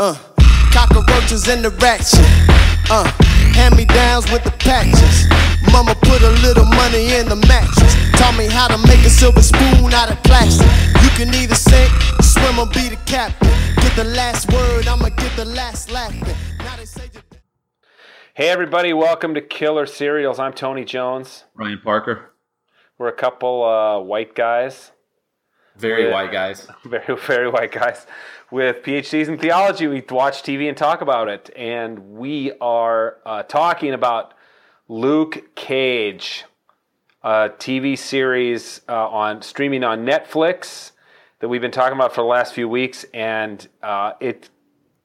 Uh, cockroaches in the ratchet. Uh, hand me downs with the patches. Mama put a little money in the mattress. Taught me how to make a silver spoon out of plastic. You can either sink, swim, or be the captain. Get the last word, I'ma get the last laughing. Now they say you- Hey, everybody, welcome to Killer Serials. I'm Tony Jones. Ryan Parker. We're a couple uh, white guys, Very Yeah. white guys. very, very white guys, with PhDs in theology. We watch TV and talk about it. And we are uh, talking about Luke Cage, a TV series uh, on streaming on Netflix that we've been talking about for the last few weeks. And uh, it,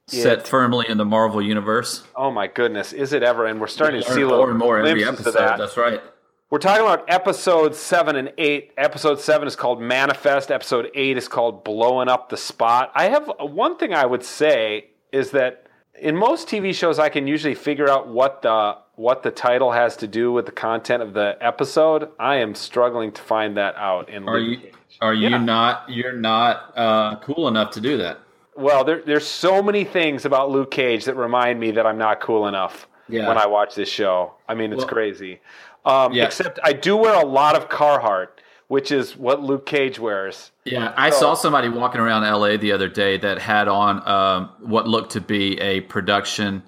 Set firmly in the Marvel universe. oh my goodness, is it ever? And we're starting to see more and more every episode. that. That's right. We're talking about episode seven and eight. Episode seven is called Manifest. Episode eight is called Blowing Up the Spot. I have one thing I would say is that in most TV shows, I can usually figure out what the what the title has to do with the content of the episode. I am struggling to find that out. In Are Luke you Cage. are you Yeah. not you're not uh, cool enough to do that? Well, there, there's so many things about Luke Cage that remind me that I'm not cool enough Yeah. when I watch this show. I mean, it's Well- crazy. Um, Yeah. Except I do wear a lot of Carhartt, which is what Luke Cage wears. Yeah, I saw somebody walking around LA the other day that had on um, what looked to be a production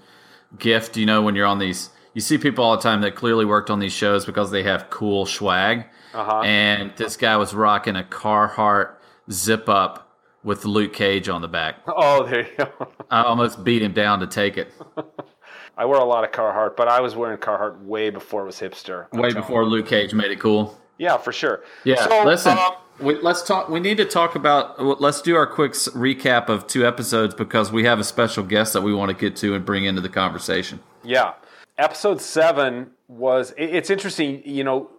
gift. You know, when you're on these, you see people all the time that clearly worked on these shows because they have cool swag. Uh-huh. And this guy was rocking a Carhartt zip up with Luke Cage on the back. Oh, there you go. I almost beat him down to take it. I wear a lot of Carhartt, but I was wearing Carhartt way before it was hipster. Way before Luke Cage made it cool. Yeah, for sure. Yeah, So, listen. um, we, let's talk. We need to talk about. Let's do our quick recap of two episodes because we have a special guest that we want to get to and bring into the conversation. yeah. Episode seven was. It's interesting, you know,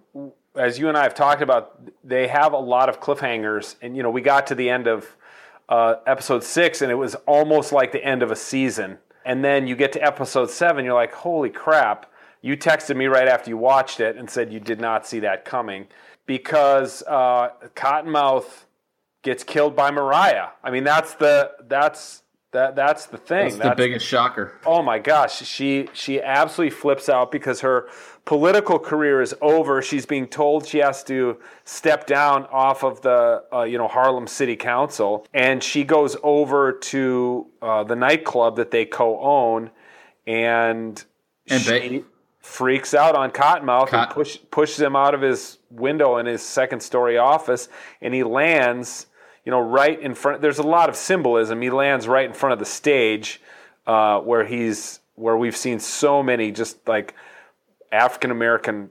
as you and I have talked about, they have a lot of cliffhangers, and you know, we got to the end of uh, episode six, and it was almost like the end of a season. And then you get to episode seven, you're like, holy crap. You texted me right after you watched it and said you did not see that coming because uh, Cottonmouth gets killed by Mariah. I mean, that's the that's that that's the thing. That's the biggest shocker. Oh my gosh, she she absolutely flips out because her political career is over. She's being told she has to step down off of the uh, you know Harlem City Council, and she goes over to uh, the nightclub that they co-own, and And she ba- freaks out on Cottonmouth and push, pushes him out of his window in his second story office, and he lands, you know, right in front. There's a lot of symbolism. He lands right in front of the stage, uh, where he's where we've seen so many just like African American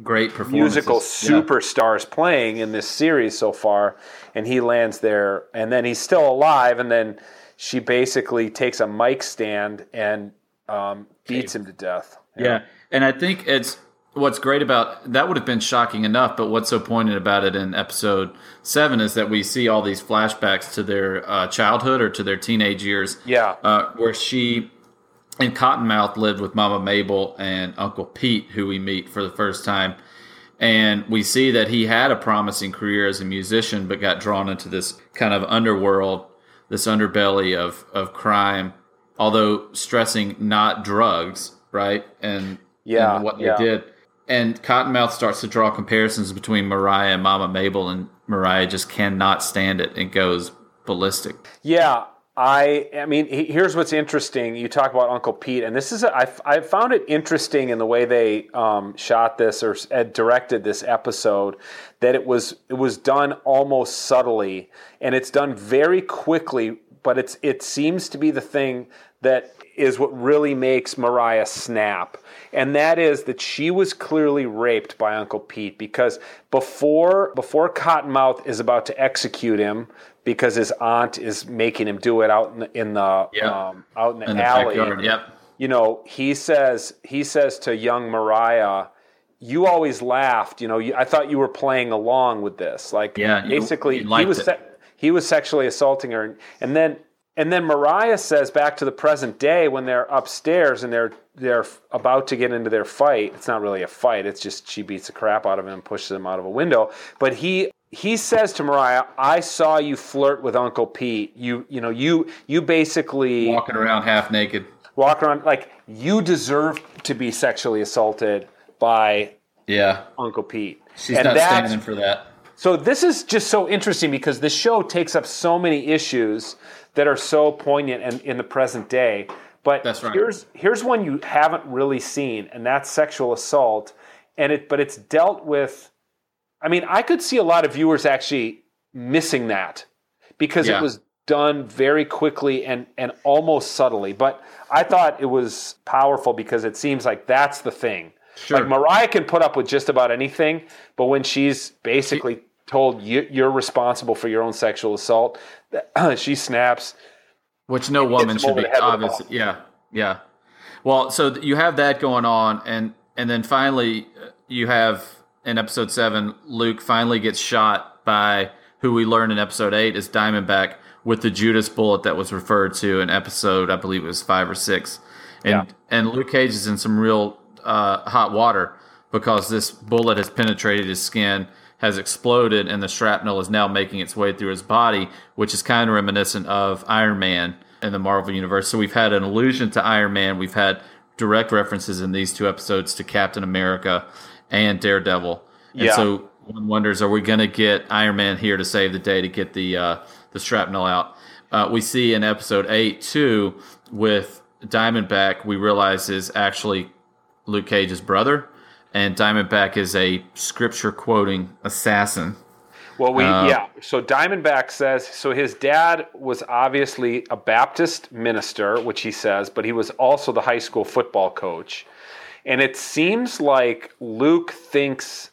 Great musical superstars playing in this series so far, and he lands there, and then he's still alive, and then she basically takes a mic stand and um, beats him to death. Yeah, and I think it's what's great about that would have been shocking enough, but what's so poignant about it in episode seven is that we see all these flashbacks to their uh, childhood or to their teenage years. Yeah. uh, where she and Cottonmouth lived with Mama Mabel and Uncle Pete, who we meet for the first time. And we see that he had a promising career as a musician, but got drawn into this kind of underworld, this underbelly of, of crime, although stressing not drugs, right? And, Yeah, and what they did. And Cottonmouth starts to draw comparisons between Mariah and Mama Mabel, and Mariah just cannot stand it and goes ballistic. Yeah, I I mean, here's what's interesting. You talk about Uncle Pete, and this is I found it interesting in the way they um, shot this or uh, directed this episode that it was it was done almost subtly, and it's done very quickly. But it's it seems to be the thing that is what really makes Mariah snap. And that is that she was clearly raped by Uncle Pete because before before Cottonmouth is about to execute him because his aunt is making him do it out in the, in the Yeah. um, out in the In the alley. yep. You know, he says he says to young Mariah, "You always laughed. You know, you, I thought you were playing along with this. Like, Yeah, basically, you he was se- he was sexually assaulting her, and then and then Mariah says back to the present day when they're upstairs and they're they're about to get into their fight. It's not really a fight. It's just she beats the crap out of him and pushes him out of a window. But he he says to Mariah, "I saw you flirt with Uncle Pete. You, you know, you, you basically walking around half naked. walk around like you deserve to be sexually assaulted by Yeah, Uncle Pete." she's And not standing for that. So this is just so interesting because this show takes up so many issues that are so poignant and in the present day. But That's right. here's here's one you haven't really seen, and that's sexual assault. And it but it's dealt with. I mean, I could see a lot of viewers actually missing that because Yeah. it was done very quickly and and almost subtly. But I thought it was powerful because it seems like that's the thing. Sure. Like Mariah can put up with just about anything, but when she's basically told you, you're responsible for your own sexual assault, she snaps. Which no woman should be the head with a obviously. Yeah, yeah. Well, so you have that going on, and and then finally uh, you have in episode seven, Luke finally gets shot by who we learn in episode eight is Diamondback with the Judas bullet that was referred to in episode I believe it was five or six, and Yeah. and Luke Cage is in some real uh, hot water because this bullet has penetrated his skin, has exploded, and the shrapnel is now making its way through his body, which is kind of reminiscent of Iron Man in the Marvel Universe. So we've had an allusion to Iron Man. We've had direct references in these two episodes to Captain America and Daredevil. And Yeah. so one wonders, are we going to get Iron Man here to save the day to get the uh, the shrapnel out? Uh, we see in episode eight too with Diamondback, we realize is actually Luke Cage's brother, and Diamondback is a scripture quoting assassin. Well, we Uh, yeah. So Diamondback says so. His dad was obviously a Baptist minister, which he says, but he was also the high school football coach. And it seems like Luke thinks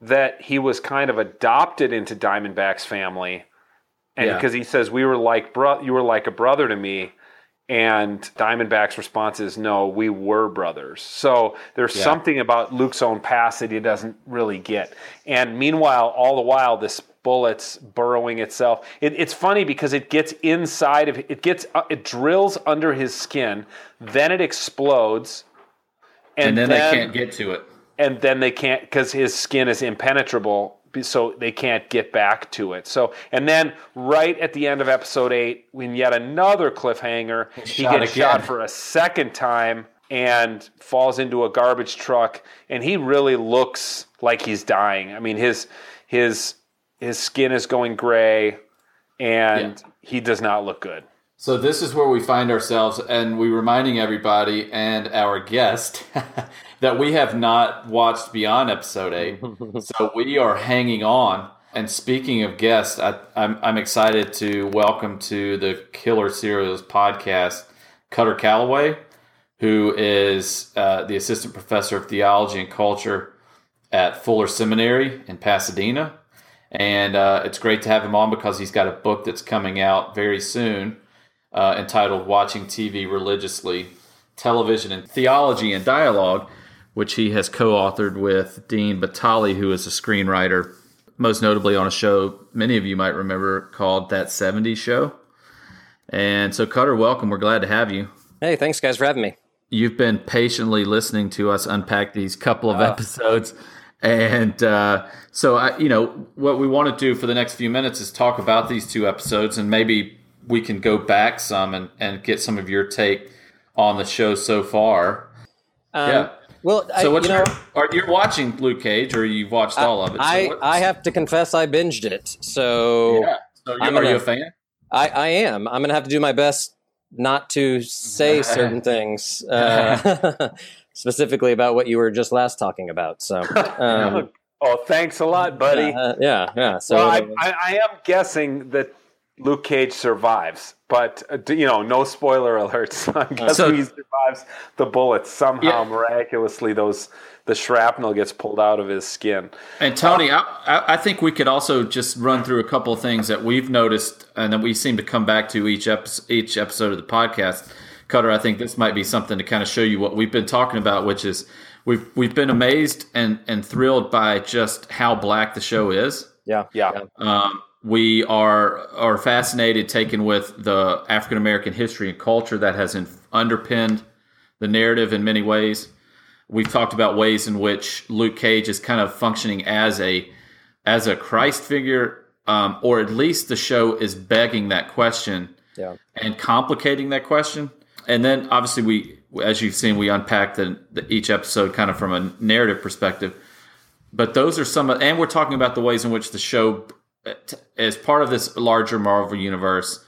that he was kind of adopted into Diamondback's family, and Yeah. because he says we were like bro, you were like a brother to me. And Diamondback's response is, no, we were brothers. So there's Yeah. something about Luke's own past that he doesn't really get. And meanwhile, all the while, this bullet's burrowing itself. It, it's funny because it gets inside of it gets uh, it drills under his skin, then it explodes, And, then, they can't get to it. and then they can't because his skin is impenetrable so they can't get back to it so and then right at the end of episode 8 when yet another cliffhanger he shot gets again. shot for a second time and falls into a garbage truck and he really looks like he's dying i mean his his his skin is going gray and he does not look good So this is where we find ourselves, and we reminding everybody and our guest that we have not watched beyond episode eight. so we are hanging on. And speaking of guests, I, I'm I'm excited to welcome to the Killer Serials podcast Kutter Callaway, who is uh, the assistant professor of theology and culture at Fuller Seminary in Pasadena. And uh, it's great to have him on because he's got a book that's coming out very soon uh, entitled Watching TV Religiously Television and Theology and Dialogue, which he has co authored with Dean Batali, who is a screenwriter, most notably on a show many of you might remember called That 70s Show. And so, Kutter, welcome. We're glad to have you. Hey, thanks guys for having me. You've been patiently listening to us unpack these couple of episodes. And uh, so, I, you know, what we want to do for the next few minutes is talk about these two episodes, and maybe we can go back some and, and get some of your take on the show so far. Um, Yeah. Well, I, So, what's you know, your, are you're watching Luke Cage, or you've watched all of it? So I I have to confess I binged it. So yeah. So, you, I'm are you gonna- a fan? I, I am. I'm gonna have to do my best not to say certain things, uh, specifically about what you were just last talking about. So, um, oh thanks a lot buddy uh, yeah, yeah. So, well, I, I, I am guessing that Luke Cage survives, but uh, you know, no spoiler alerts. I'm guessing So- he survives the bullets somehow. Yeah. Miraculously, those the shrapnel gets pulled out of his skin. And Tony, I, I I think we could also just run through a couple of things that we've noticed and that we seem to come back to each episode, each episode of the podcast. Kutter, I think this might be something to kind of show you what we've been talking about, which is we've we've been amazed and and thrilled by just how black the show is. yeah, Yeah. Um, we are are fascinated, taken with the African American history and culture that has in, underpinned the narrative in many ways. We've talked about ways in which Luke Cage is kind of functioning as a as a Christ figure, um, or at least the show is begging that question Yeah. and complicating that question. And then obviously we, as you've seen, we unpack the, the each episode kind of from a narrative perspective. But those are some, of, and we're talking about the ways in which the show, as part of this larger Marvel universe,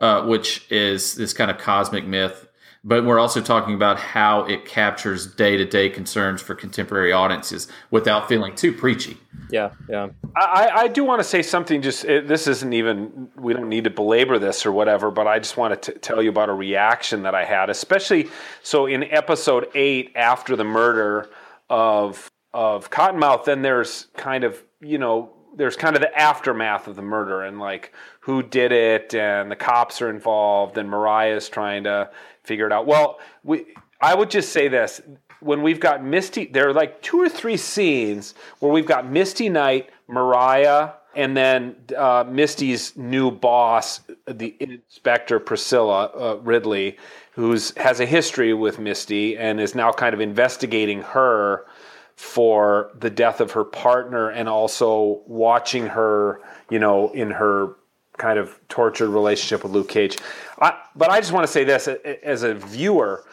uh, which is this kind of cosmic myth. But we're also talking about how it captures day to day concerns for contemporary audiences without feeling too preachy. Yeah. Yeah. I, I do want to say something. Just it, this isn't even. We don't need to belabor this or whatever. But I just want to t- tell you about a reaction that I had, especially so in episode eight after the murder of of Cottonmouth. Then there's kind of you know there's kind of the aftermath of the murder and like who did it and the cops are involved and Mariah's trying to figure it out. Well, we I would just say this when we've got Misty, there are like two or three scenes where we've got Misty Knight, Mariah, and then uh, Misty's new boss, the inspector Priscilla uh, Ridley, who's has a history with Misty and is now kind of investigating her for the death of her partner and also watching her, you know, in her kind of tortured relationship with Luke Cage. I, but I just want to say this as a viewer,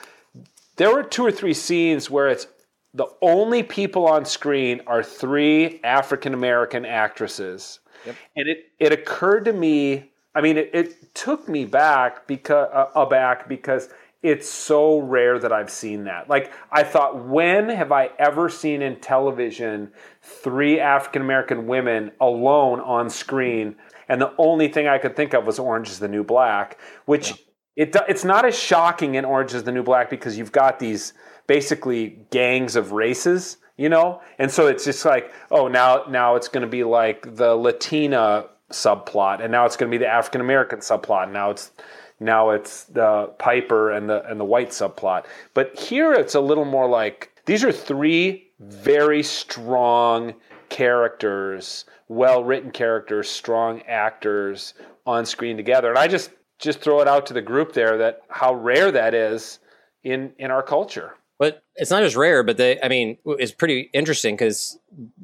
there were two or three scenes where it's the only people on screen are three African American actresses. Yep. And it, it occurred to me, I mean, it, it took me back because, uh, aback because it's so rare that I've seen that. Like, I thought, when have I ever seen in television three African American women alone on screen? And the only thing I could think of was Orange is the New Black, which yeah. it, it's not as shocking in Orange is the New Black because you've got these basically gangs of races, you know? And so it's just like, oh, now, now it's going to be like the Latina subplot, and now it's going to be the African American subplot, and now it's now it's the Piper and the and the white subplot. But here it's a little more like these are three very strong characters, well written characters, strong actors on screen together. And I just just throw it out to the group there that how rare that is in in our culture. But it's not as rare, but they I mean it's pretty interesting because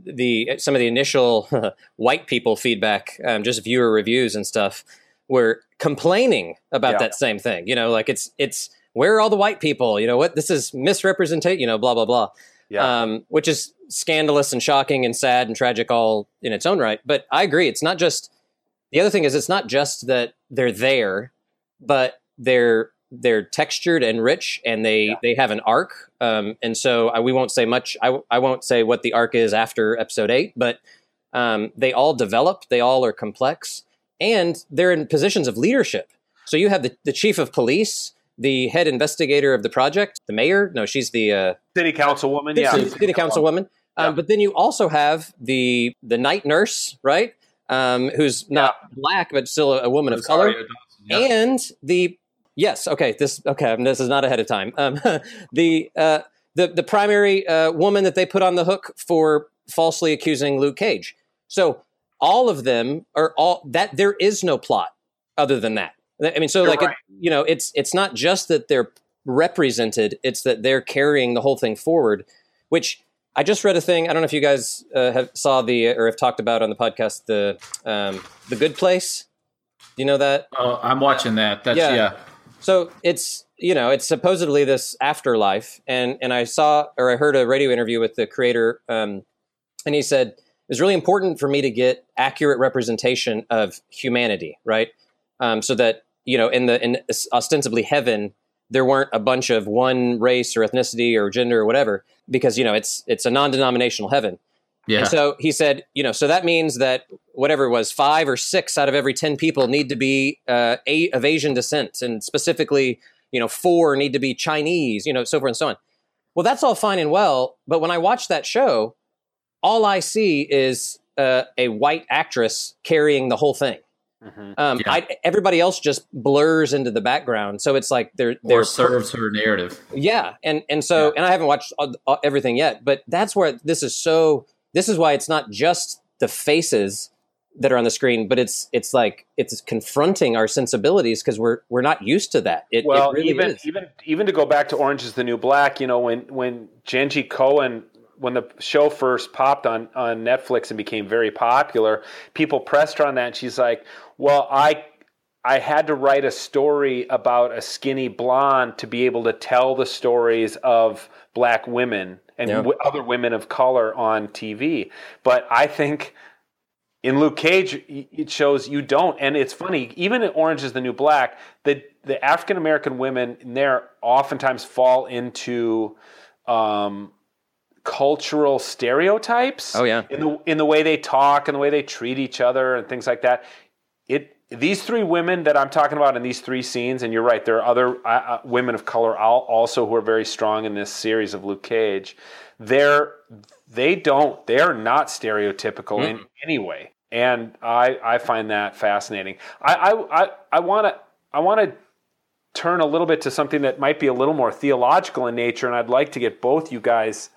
the some of the initial white people feedback, um, just viewer reviews and stuff, were complaining about yeah. that same thing. You know, like it's it's where are all the white people? You know what? This is misrepresentation. You know, blah blah blah. Yeah. Um, which is scandalous and shocking and sad and tragic all in its own right. But I agree. It's not just the other thing is it's not just that they're there, but they're they're textured and rich and they yeah. they have an arc. Um, and so I, we won't say much. I I won't say what the arc is after episode eight, but um, they all develop. They all are complex and they're in positions of leadership. So you have the, the chief of police, the head investigator of the project, the mayor. No, she's the uh, city councilwoman. Yeah, city, city councilwoman. Um. But then you also have the the night nurse, right? Um, who's not yeah. black but still a, a woman of color, yeah. and the yes, okay, this okay, this is not ahead of time. Um, the uh, the the primary uh, woman that they put on the hook for falsely accusing Luke Cage. So all of them are all that there is no plot other than that. I mean, so You're like right. it, you know, it's it's not just that they're represented; it's that they're carrying the whole thing forward. Which I just read a thing. I don't know if you guys uh, have saw the or have talked about on the podcast the um, the Good Place. You know that? Oh, I'm watching that. That's yeah. yeah. So it's you know it's supposedly this afterlife, and and I saw or I heard a radio interview with the creator, um, and he said was really important for me to get accurate representation of humanity, right? Um, so that you know, in the in ostensibly heaven, there weren't a bunch of one race or ethnicity or gender or whatever, because you know it's it's a non-denominational heaven. Yeah. And so he said, you know, so that means that whatever it was, five or six out of every ten people need to be uh, a, of Asian descent, and specifically, you know, four need to be Chinese, you know, so forth and so on. Well, that's all fine and well, but when I watched that show, all I see is uh, a white actress carrying the whole thing. Mm-hmm. Um, yeah. I, everybody else just blurs into the background, so it's like they're they serves her narrative. Yeah, and and so yeah. and I haven't watched all, all, everything yet, but that's where this is so. This is why it's not just the faces that are on the screen, but it's it's like it's confronting our sensibilities because we're we're not used to that. It, well, it really even is. even even to go back to Orange is the New Black, you know, when when Jenji Kohan when the show first popped on on Netflix and became very popular, people pressed her on that, and she's like, "Well, I." I had to write a story about a skinny blonde to be able to tell the stories of black women and Yeah. w- other women of color on TV. But I think in Luke Cage, it shows you don't. And it's funny, even in Orange is the New Black, the, the African American women in there oftentimes fall into um, cultural stereotypes. Oh, yeah. In the, in the way they talk and the way they treat each other and things like that. It these three women that I'm talking about in these three scenes, and you're right, there are other uh, uh, women of color also who are very strong in this series of Luke Cage. They're they don't they are not stereotypical in any way, and I I find that fascinating. I I I- I want to I want to turn a little bit to something that might be a little more theological in nature, and I'd like to get both you guys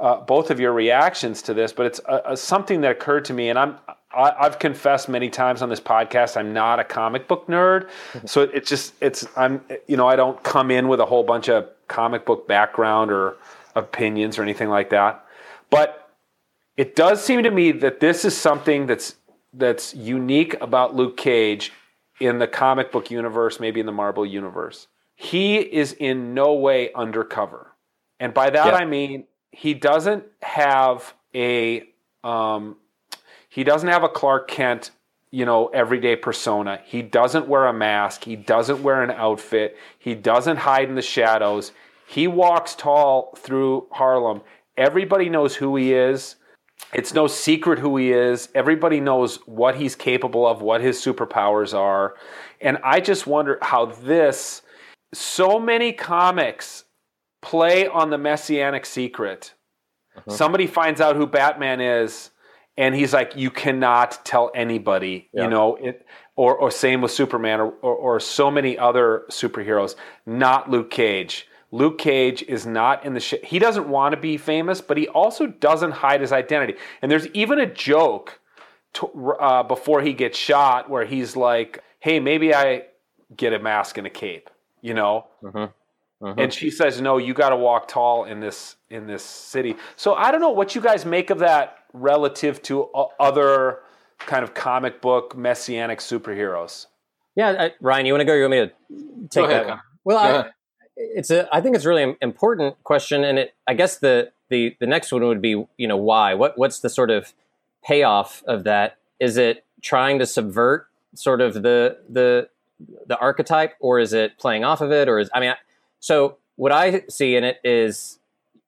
uh, both of your reactions to this, but it's uh, uh, something that occurred to me, and I'm I, I've confessed many times on this podcast I'm not a comic book nerd, so it, it's just it's I'm you know I don't come in with a whole bunch of comic book background or opinions or anything like that, but it does seem to me that this is something that's that's unique about Luke Cage in the comic book universe, maybe in the Marvel universe. He is in no way undercover. And by that Yeah. I mean he doesn't have a um, he doesn't have a Clark Kent, you know, everyday persona. He doesn't wear a mask. He doesn't wear an outfit. He doesn't hide in the shadows. He walks tall through Harlem. Everybody knows who he is. It's no secret who he is. Everybody knows what he's capable of, what his superpowers are. And I just wonder how this, so many comics play on the messianic secret. Somebody finds out who Batman is, and he's like, "You cannot tell anybody," Yeah. you know. It, or, or same with Superman, or, or, or so many other superheroes. Not Luke Cage. Luke Cage is not in the. Sh- he doesn't want to be famous, but he also doesn't hide his identity. And there's even a joke to, uh, before he gets shot where he's like, "Hey, maybe I get a mask and a cape," you know. And she says, "No, you got to walk tall in this in this city." So I don't know what you guys make of that relative to other kind of comic book messianic superheroes. Yeah, I, Ryan, you want to go? You want me to take Go that? Connor. Well, I, it's a. I think it's a really im- important question, and it. I guess the the the next one would be, you know, why? What what's the sort of payoff of that? Is it trying to subvert sort of the the the archetype, or is it playing off of it, or is I mean, I- so what I see in it is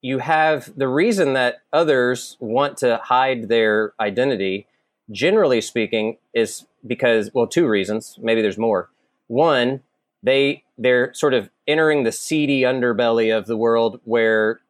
you have the reason that others want to hide their identity generally speaking is because well two reasons. Maybe there's more. One they they're sort of entering the seedy underbelly of the world where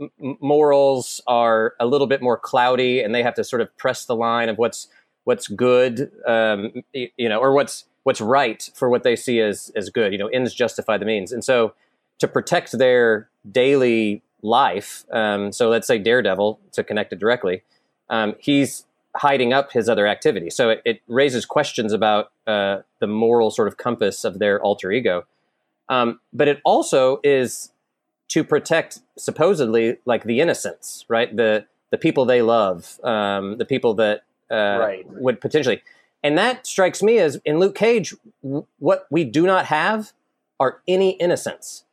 m- morals are a little bit more cloudy and they have to sort of press the line of what's what's good um, you know or what's what's right for what they see as as good. You know ends justify the means. And so to protect their daily life um, so let's say daredevil to connect it directly um, he's hiding up his other activity. So it, it raises questions about uh, the moral sort of compass of their alter ego. Um, but it also is to protect supposedly like the innocents, right? The the people they love, um, the people that uh, Right. would potentially. And that strikes me as in Luke Cage, w- what we do not have are any innocence.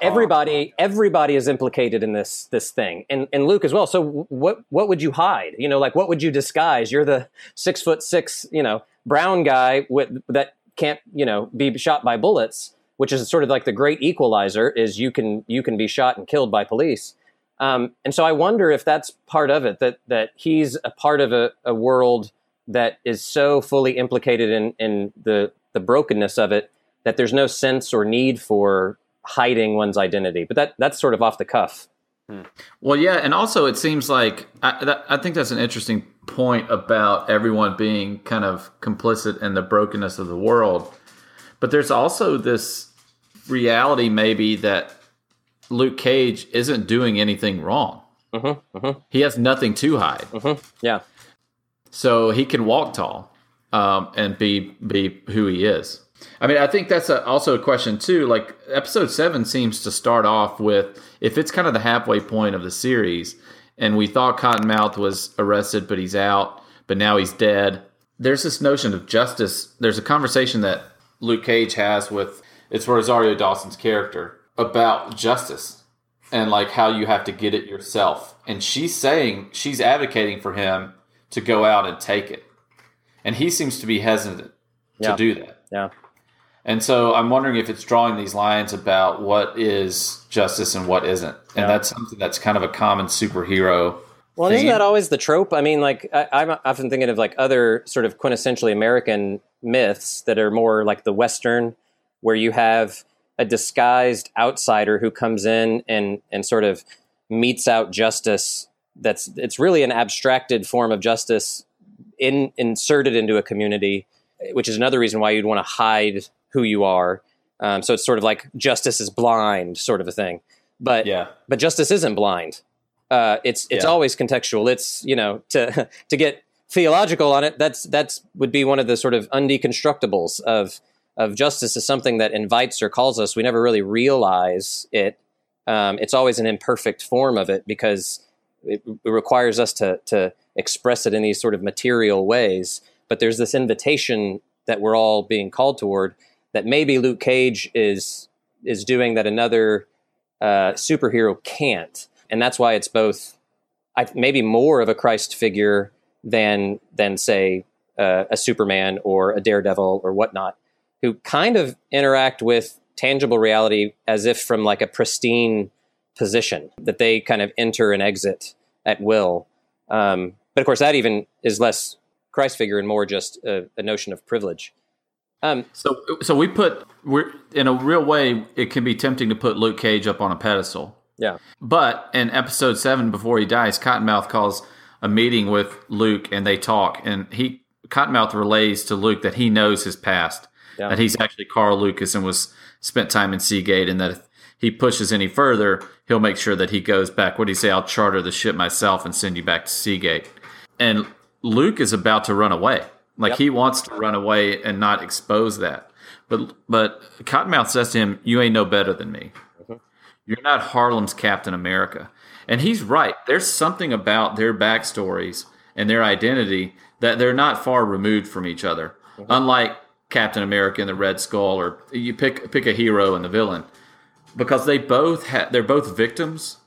Everybody, everybody is implicated in this this thing, and and Luke as well. So what what would you hide? You know, like what would you disguise? You're the six foot six, you know, brown guy with that can't you know be shot by bullets, which is sort of like the great equalizer. Is you can you can be shot and killed by police. Um, and so I wonder if that's part of it that that he's a part of a, a world that is so fully implicated in in the the brokenness of it that there's no sense or need for hiding one's identity. But that that's sort of off the cuff. Hmm. Well, yeah, and also it seems like I, that, I think that's an interesting point about everyone being kind of complicit in the brokenness of the world. But there's also this reality, maybe that Luke Cage isn't doing anything wrong. Mm-hmm, mm-hmm. He has nothing to hide, mm-hmm, Yeah. so he can walk tall um, and be be who he is. I mean, I think that's a, also a question too. Like episode seven seems to start off with if it's kind of the halfway point of the series, and we thought Cottonmouth was arrested, but he's out, but now he's dead. There's this notion of justice. There's a conversation that Luke Cage has with it's Rosario Dawson's character about justice and like how you have to get it yourself. And she's saying she's advocating for him to go out and take it. And he seems to be hesitant Yeah. to do that. Yeah. And so I'm wondering if it's drawing these lines about what is justice and what isn't. And Yeah. that's something that's kind of a common superhero. Well, isn't that always the trope? I mean, like I, I'm often thinking of like other sort of quintessentially American myths that are more like the Western, where you have a disguised outsider who comes in and and sort of metes out justice. That's it's really an abstracted form of justice in inserted into a community, which is another reason why you'd want to hide who you are. Um, so it's sort of like justice is blind, sort of a thing. But Yeah. but justice isn't blind. Uh, it's it's Yeah. always contextual. It's you know to to get theological on it. That's that's would be one of the sort of undeconstructibles of of justice is something that invites or calls us. We never really realize it. Um, it's always an imperfect form of it because it, it requires us to to express it in these sort of material ways. But there's this invitation that we're all being called toward that maybe Luke Cage is is doing that another uh, superhero can't, and that's why it's both, I, maybe more of a Christ figure than than say uh, a Superman or a Daredevil or whatnot, who kind of interact with tangible reality as if from like a pristine position that they kind of enter and exit at will. Um, but of course, that even is less Christ figure and more just a, a notion of privilege. Um, So, so we put we're in a real way. It can be tempting to put Luke Cage up on a pedestal. yeah, But in episode seven, before he dies, Cottonmouth calls a meeting with Luke, and they talk. And he Cottonmouth relays to Luke that he knows his past, Yeah. that he's actually Carl Lucas and was spent time in Seagate, and that if he pushes any further, he'll make sure that he goes back. What do you say? I'll charter the ship myself and send you back to Seagate. And Luke is about to run away. Like Yep. he wants to run away and not expose that. But but Cottonmouth says to him, "You ain't no better than me. You're not Harlem's Captain America." And he's right. There's something about their backstories and their identity that they're not far removed from each other. Mm-hmm. Unlike Captain America and the Red Skull, or you pick pick a hero and the villain, because they both ha- they're both victims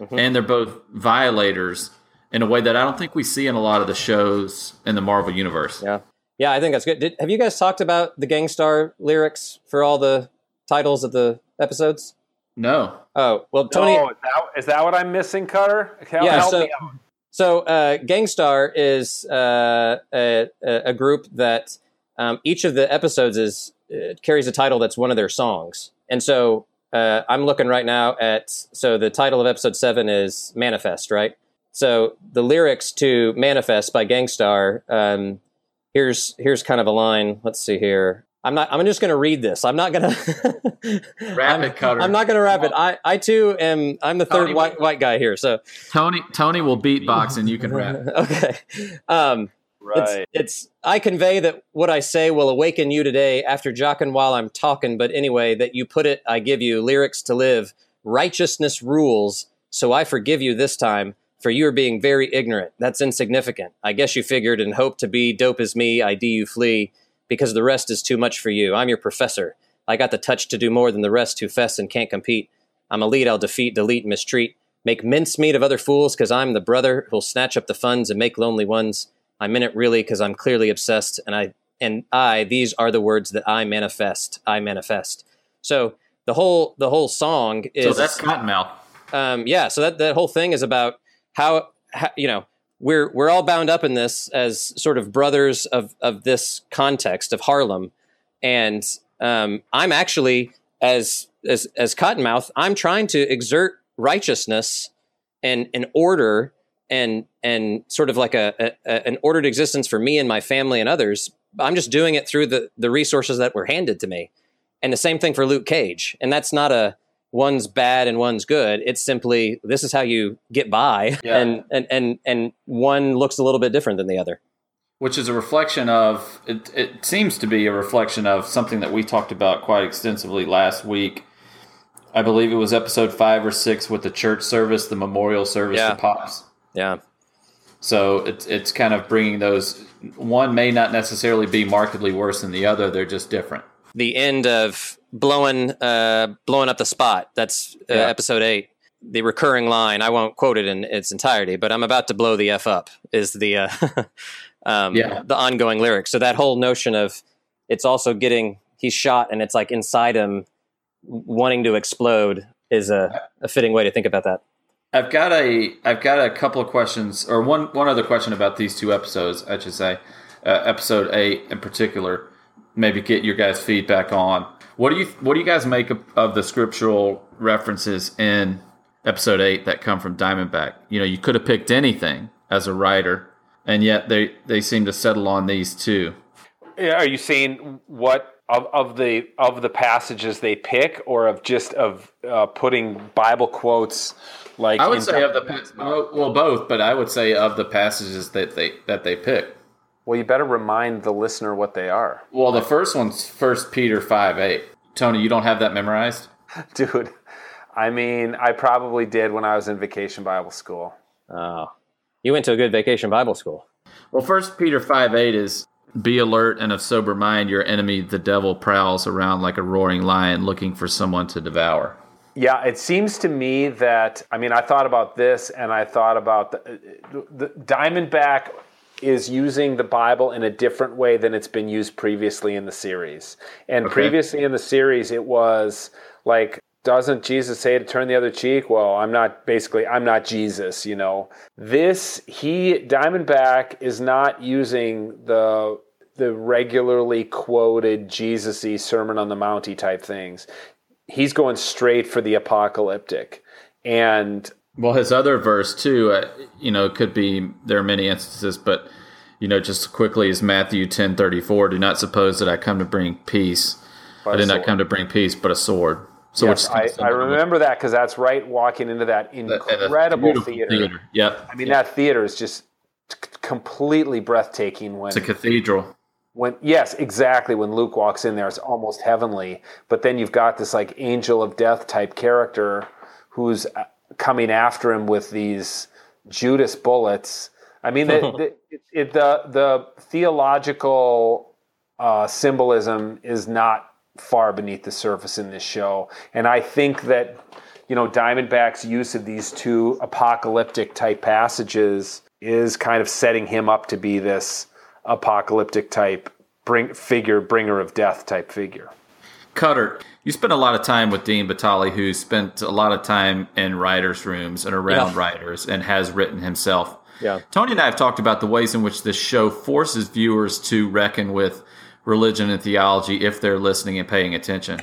mm-hmm. and they're both violators in a way that I don't think we see in a lot of the shows in the Marvel universe. Yeah, yeah, I think that's good. Did, have you guys talked about the Gang Starr lyrics for all the titles of the episodes? No. Oh, well, Tony. oh, is that, is that what I'm missing, Kutter? Help, Yeah, help so- me. So, uh, Gang Starr is uh, a, a group that um, each of the episodes is uh, carries a title that's one of their songs, and so uh, I'm looking right now at so the title of episode seven is Manifest, right? So the lyrics to Manifest by Gang Starr. Um, here's here's kind of a line. Let's see here. I'm not. I'm just going to read this. I'm not going to Wrap it, Kutter. I'm not going to wrap it. I, I too am. I'm the third Tony, white white guy here. So Tony Tony will beatbox and you can rap. okay. Um, Right. it's, it's I convey that what I say will awaken you today after jocking while I'm talking. But anyway, that you put it, I give you lyrics to live. Righteousness rules, so I forgive you this time. For you are being very ignorant. That's insignificant. I guess you figured and hoped to be dope as me. I do you flee because the rest is too much for you. I'm your professor. I got the touch to do more than the rest who fess and can't compete. I'm a lead I'll defeat, delete, mistreat. Make mincemeat of other fools because I'm the brother who'll snatch up the funds and make lonely ones. I'm in it really because I'm clearly obsessed, and I and I these are the words that I manifest. I manifest. So the whole the whole song is So that's Cottonmouth. um, yeah. So that that whole thing is about how, how you know we're we're all bound up in this as sort of brothers of of this context of Harlem, and um, I'm actually as as as Cottonmouth, I'm trying to exert righteousness and an order and and sort of like a, a, a an ordered existence for me and my family and others. I'm just doing it through the the resources that were handed to me, and the same thing for Luke Cage. And that's not a one's bad and one's good. It's simply this is how you get by, Yeah. and and and and one looks a little bit different than the other. which is a reflection of it, it seems to be a reflection of something that we talked about quite extensively last week i believe it was episode five or six with the church service the memorial service Yeah. to pops Yeah. so it's it's kind of bringing those one may not necessarily be markedly worse than the other they're just different The end of blowing uh, blowing up the spot. That's uh, Yeah. episode eight. The recurring line. I won't quote it in its entirety, but I'm about to blow the f up. Is the uh, um, Yeah. the ongoing lyric. So that whole notion of it's also getting he's shot and it's like inside him wanting to explode is a, a fitting way to think about that. I've got a I've got a couple of questions or one one other question about these two episodes. I should say, uh, episode eight in particular. Maybe get your guys' feedback on what do you what do you guys make of, of the scriptural references in episode eight that come from Diamondback? You know, you could have picked anything as a writer, and yet they they seem to settle on these two. Yeah, Are you saying what of, of the of the passages they pick, or of just of uh, putting Bible quotes? Like I would say of the well, well both, but I would say of the passages that they that they pick. Well, you better remind the listener what they are, Well, the first one's First Peter five eight. Tony, you don't have that memorized? dude. I mean, I probably did when I was in vacation Bible school. Oh, you went to a good vacation Bible school. Well, First Peter five eight is be alert and of sober mind. Your enemy, the devil, prowls around like a roaring lion, looking for someone to devour. Yeah, it seems to me that I mean I thought about this and I thought about the, the Diamondback is using the Bible in a different way than it's been used previously in the series. And Okay. previously in the series it was like doesn't Jesus say to turn the other cheek? Well, I'm not basically I'm not Jesus, you know. This he Diamondback is not using the the regularly quoted Jesus-y Sermon on the Mounty type things he's going straight for the apocalyptic and Well, his other verse too, uh, you know, could be there are many instances, but you know, just quickly is Matthew ten thirty four. Do not suppose that I come to bring peace. I did not come to bring peace, but a sword. So yes, I, I remember that because that's right walking into that incredible beautiful theater. Yep, i mean that theater is just c- completely breathtaking when it's a cathedral. when yes exactly when luke walks in there it's almost heavenly but then you've got this like angel of death type character who's uh, coming after him with these judas bullets. I mean the, the, it, the, the theological uh, symbolism is not far beneath the surface in this show. And i think that you know diamondback's use of these two apocalyptic type passages is kind of setting him up to be this apocalyptic type bring figure bringer of death type figure Kutter, you spent a lot of time with Dean Batali, who spent a lot of time in writers' rooms and around Yeah. writers and has written himself. Yeah. Tony and I have talked about the ways in which this show forces viewers to reckon with religion and theology if they're listening and paying attention.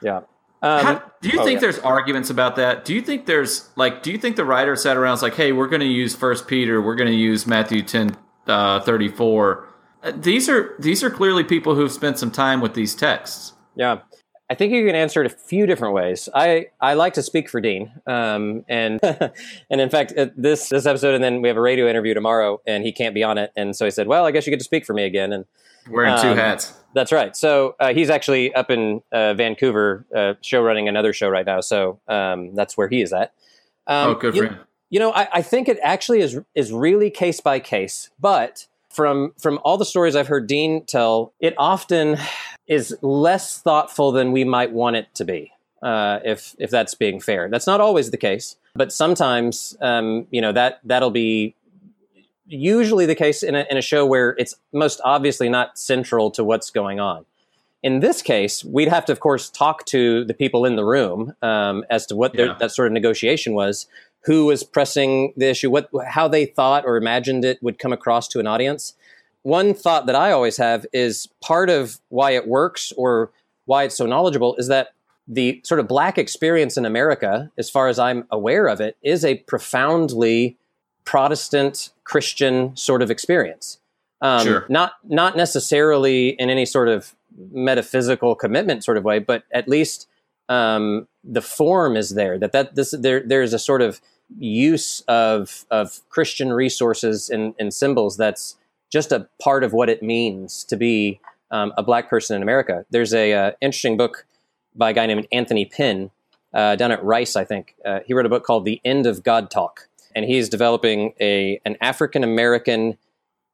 Yeah. Um, How, do you oh, think yeah. there's arguments about that? Do you think there's like, do you think the writer sat around and was like, hey, we're going to use First Peter, we're going to use Matthew 10, uh, 34. Uh, These are these are clearly people who've spent some time with these texts. Yeah. I think you can answer it a few different ways. I, I like to speak for Dean, um, and and in fact, uh, this this episode, and then we have a radio interview tomorrow, and he can't be on it, and so he said, "Well, I guess you get to speak for me again." And Wearing two Um, hats. that's right. So uh, he's actually up in uh, Vancouver, uh, show running another show right now. So um, that's where he is at. Um, oh, good you- for him. you know, I, I think it actually is is really case by case, but from from all the stories I've heard Dean tell, it often is less thoughtful than we might want it to be. Uh, if if that's being fair, that's not always the case, but sometimes um, you know that that'll be usually the case in a, in a show where it's most obviously not central to what's going on. In this case, we'd have to, of course, talk to the people in the room um, as to what their, Yeah. that sort of negotiation was, who was pressing the issue, what how they thought or imagined it would come across to an audience. One thought that I always have is part of why it works or why it's so knowledgeable is that the sort of black experience in America, as far as I'm aware of it, is a profoundly Protestant Christian sort of experience. Um, Sure. Not not necessarily in any sort of metaphysical commitment sort of way, but at least um, the form is there. That that this there there's a sort of use of of Christian resources and, and symbols that's just a part of what it means to be um, a black person in America. There's a uh, interesting book by a guy named Anthony Pinn uh, down at Rice, I think. Uh, he wrote a book called The End of God Talk, and he's developing a an African American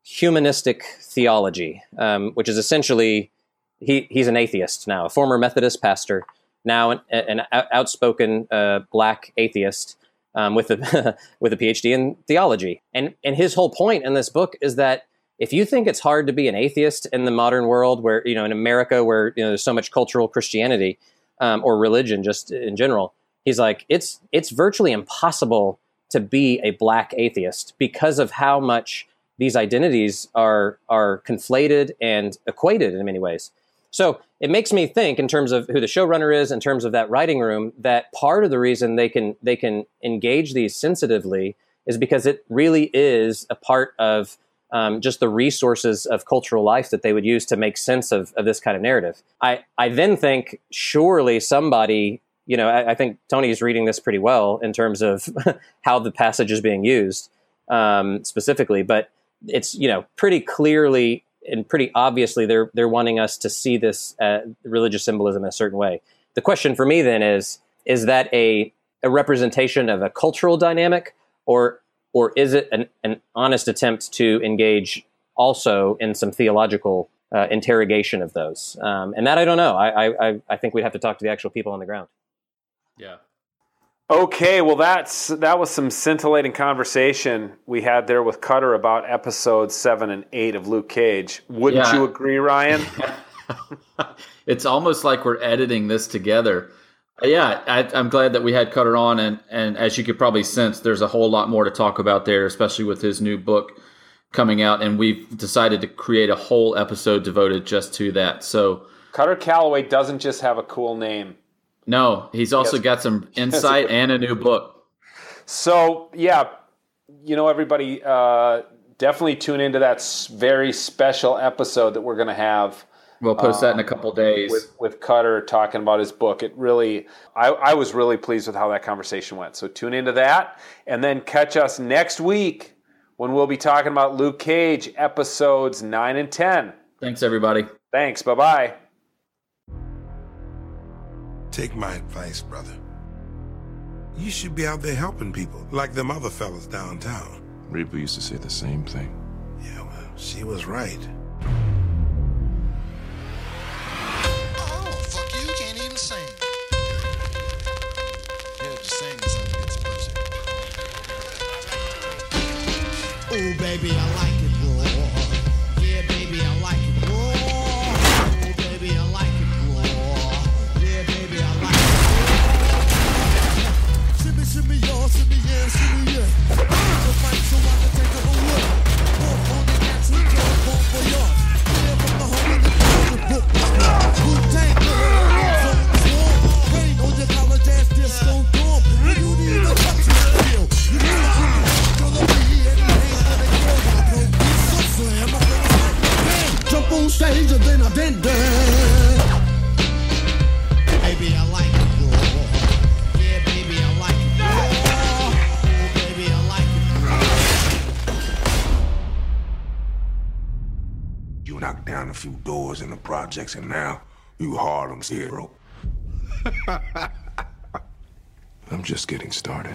humanistic theology, um, which is essentially he, he's an atheist now, a former Methodist pastor, now an, an outspoken uh, black atheist um, with a with a PhD in theology. And and his whole point in this book is that if you think it's hard to be an atheist in the modern world, where you know in America where you know there's so much cultural Christianity um, or religion just in general, he's like it's it's virtually impossible to be a black atheist because of how much these identities are are conflated and equated in many ways. So it makes me think, in terms of who the showrunner is, in terms of that writing room, that part of the reason they can they can engage these sensitively is because it really is a part of um, just the resources of cultural life that they would use to make sense of, of this kind of narrative. I, I then think surely somebody, you know, I, I think Tony's reading this pretty well in terms of how the passage is being used um, specifically, but it's, you know, pretty clearly and pretty obviously they're they're wanting us to see this uh, religious symbolism in a certain way. The question for me then is is that a a representation of a cultural dynamic or or is it an, an honest attempt to engage also in some theological uh, interrogation of those? Um, and that I don't know. I, I I think we'd have to talk to the actual people on the ground. Yeah, Okay, well that's that was some scintillating conversation we had there with Kutter about episodes seven and eight of Luke Cage. Wouldn't Yeah. you agree, Ryan? it's almost like we're editing this together. Uh, yeah, I, I'm glad that we had Kutter on, and and as you could probably sense, there's a whole lot more to talk about there, especially with his new book coming out, and we've decided to create a whole episode devoted just to that. So. Kutter Callaway doesn't just have a cool name. No, he's also Yes. got some insight and a new book. So yeah, you know everybody, uh, definitely tune into that very special episode that we're going to have We'll post that in a couple days. with with Kutter talking about his book. It really, I, I was really pleased with how that conversation went. So tune into that, and then catch us next week when we'll be talking about Luke Cage episodes nine and ten. Thanks, everybody. Thanks. Bye bye. Take my advice, brother. You should be out there helping people, like them other fellas downtown. Reva used to say the same thing. Yeah, well, she was right. Oh, fuck you, you can't even sing. Yeah, just sing something gets pussy. Oh, baby, I like projects, and now you Harlem's hero. I'm just getting started.